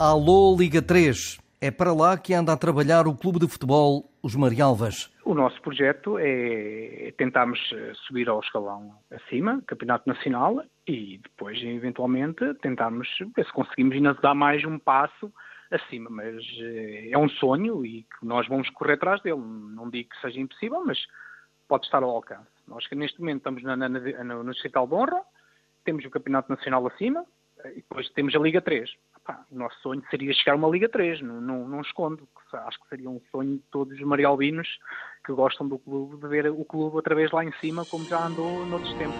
Alô Liga 3. É para lá que anda a trabalhar o Clube de Futebol Os Marialvas. O nosso projeto é tentarmos eh, subir ao escalão acima, Campeonato Nacional, e depois, eventualmente, tentarmos ver se conseguimos ainda dar mais um passo acima. Mas eh, é um sonho e nós vamos correr atrás dele. Não digo que seja impossível, mas pode estar ao alcance. Nós que neste momento estamos na, na, na, no Distrital de Honra, temos o Campeonato Nacional acima, e depois temos a Liga 3. Epá, o nosso sonho seria chegar a uma Liga 3, não, não, não escondo. Acho que seria um sonho de todos os marialbinos que gostam do clube, de ver o clube outra vez lá em cima, como já andou noutros tempos.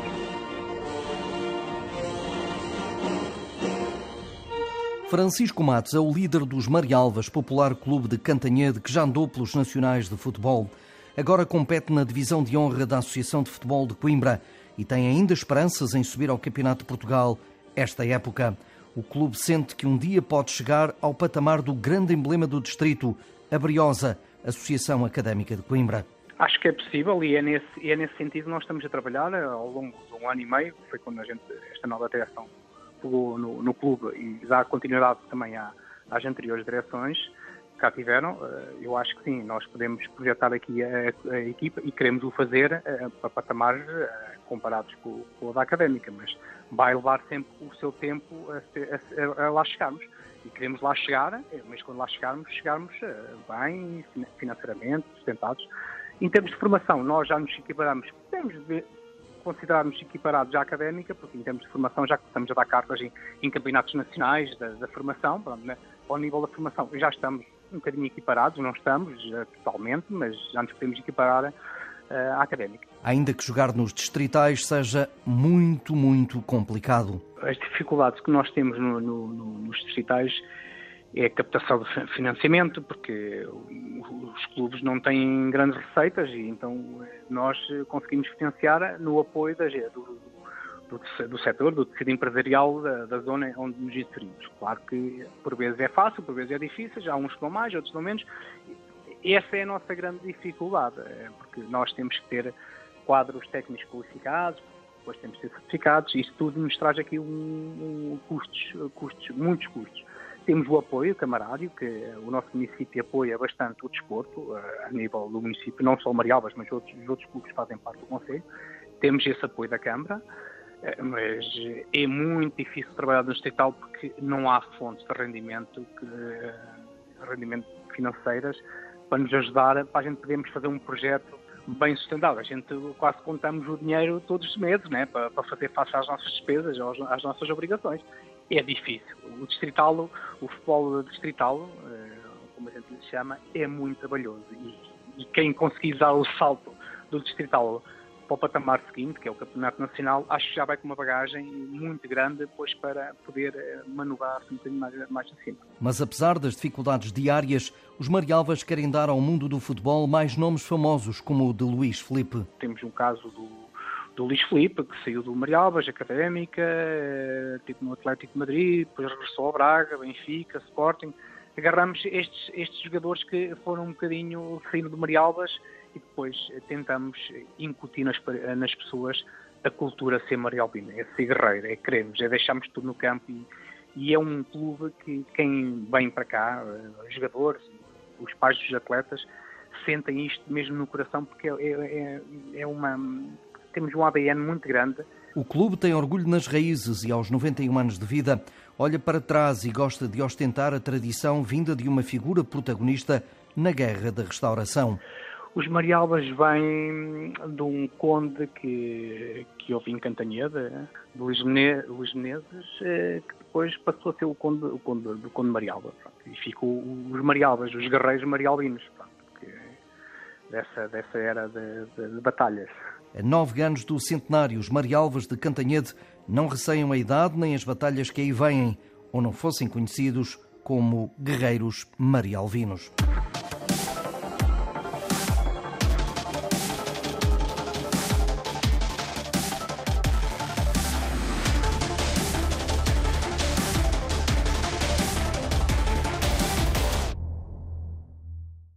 Francisco Matos é o líder dos Marialvas, popular clube de Cantanhede que já andou pelos nacionais de futebol. Agora compete na divisão de honra da Associação de Futebol de Coimbra e tem ainda esperanças em subir ao Campeonato de Portugal esta época. O clube sente que um dia pode chegar ao patamar do grande emblema do distrito, a Briosa, Associação Académica de Coimbra. Acho que é possível e é nesse, é nesse sentido que nós estamos a trabalhar ao longo de um ano e meio, foi quando a gente, esta nova direção pegou no, no clube e dá continuidade também à, às anteriores direções cá tiveram. Eh, eu acho que sim, nós podemos projetar aqui a, a equipa e queremos o fazer eh, para patamares eh, comparados com, com a da académica, mas vai levar sempre o seu tempo a, a, a, lá chegarmos. E queremos lá chegar, mas quando lá chegarmos, chegarmos bem financeiramente, sustentados. Em termos de formação, nós já nos equiparamos, podemos considerarmos equiparados à académica, porque em termos de formação já estamos a dar cartas em, em campeonatos nacionais da, da formação, pronto, né? ao nível da formação já estamos um bocadinho equiparados, não estamos uh, totalmente, mas já nos podemos equiparar uh, à académica. Ainda que jogar nos distritais seja muito, muito complicado. As dificuldades que nós temos no, no, no, nos distritais é a captação de financiamento, porque os clubes não têm grandes receitas e então nós conseguimos financiar no apoio da, do, do, do setor, do tecido empresarial da, da, zona onde nos inserimos. Claro que por vezes é fácil, por vezes é difícil, já uns dão mais, outros dão menos. Essa é a nossa grande dificuldade, é porque nós temos que ter quadros técnicos qualificados, depois temos que ter certificados, isso tudo nos traz aqui um, um, custos, custos, muitos custos. Temos o apoio camarário, que o nosso município apoia bastante o desporto, eh, a nível do município, não só Marialvas, mas outros, outros clubes fazem parte do Conselho. Temos esse apoio da Câmara, mas é muito difícil trabalhar no distrital porque não há fontes de rendimento, que, eh, rendimento financeiras para nos ajudar, para a gente podermos fazer um projeto bem sustentável. A gente quase contamos o dinheiro todos os meses, né, para, para fazer face às nossas despesas, às nossas obrigações é difícil. O distrital, o futebol distrital, eh, como a gente lhe chama, é muito trabalhoso. E, e quem conseguir dar o salto do distrital para o patamar seguinte, que é o Campeonato Nacional, acho que já vai com uma bagagem muito grande depois para poder eh, manobrar-se um bocadinho mais, mais acima. Mas apesar das dificuldades diárias, os Marialvas querem dar ao mundo do futebol mais nomes famosos, como o de Luís Felipe. Temos um caso do do Luís Felipe, que saiu do Marialbas, Académica, tipo no Atlético de Madrid, depois regressou ao Braga, Benfica, Sporting. Agarramos estes, estes jogadores que foram um bocadinho saindo do Marialbas e depois tentamos incutir nas, nas pessoas a cultura ser marialbina, é ser guerreiro, é queremos, é deixarmos tudo no campo e, e é um clube que quem vem para cá, os jogadores, os pais dos atletas, sentem isto mesmo no coração porque é, é, é uma temos um ADN muito grande. O clube tem orgulho nas raízes e aos 91 anos de vida olha para trás e gosta de ostentar a tradição vinda de uma figura protagonista na Guerra da Restauração. Os Marialbas vêm de um conde que, que houve em Cantanhede, Luís, Luís Menezes, eh, que depois passou a ser o conde, o conde conde Marialba. Pronto, e ficou os Marialbas, os guerreiros marialbinos, pronto, dessa, dessa era de, de, de batalhas. A nove anos do centenário, os Marialvas de Cantanhede não receiam a idade nem as batalhas que aí vêm, ou não fossem conhecidos como guerreiros marialvinos.